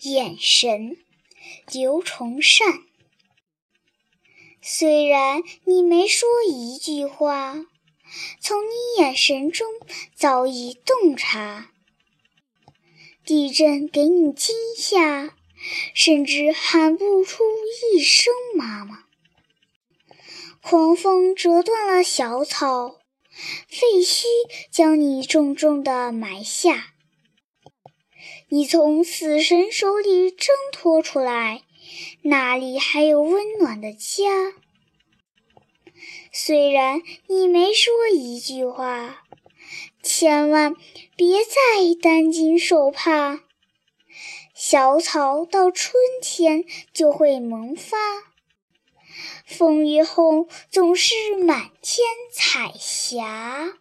眼神，刘崇善。虽然你没说一句话，从你眼神中早已洞察。地震给你惊吓，甚至喊不出一声“妈妈”。狂风折断了小草，废墟将你重重地埋下。你从死神手里挣脱出来，哪里还有温暖的家？虽然你没说一句话。千万别再担惊受怕，小草到春天就会萌发，风雨后总是满天彩霞。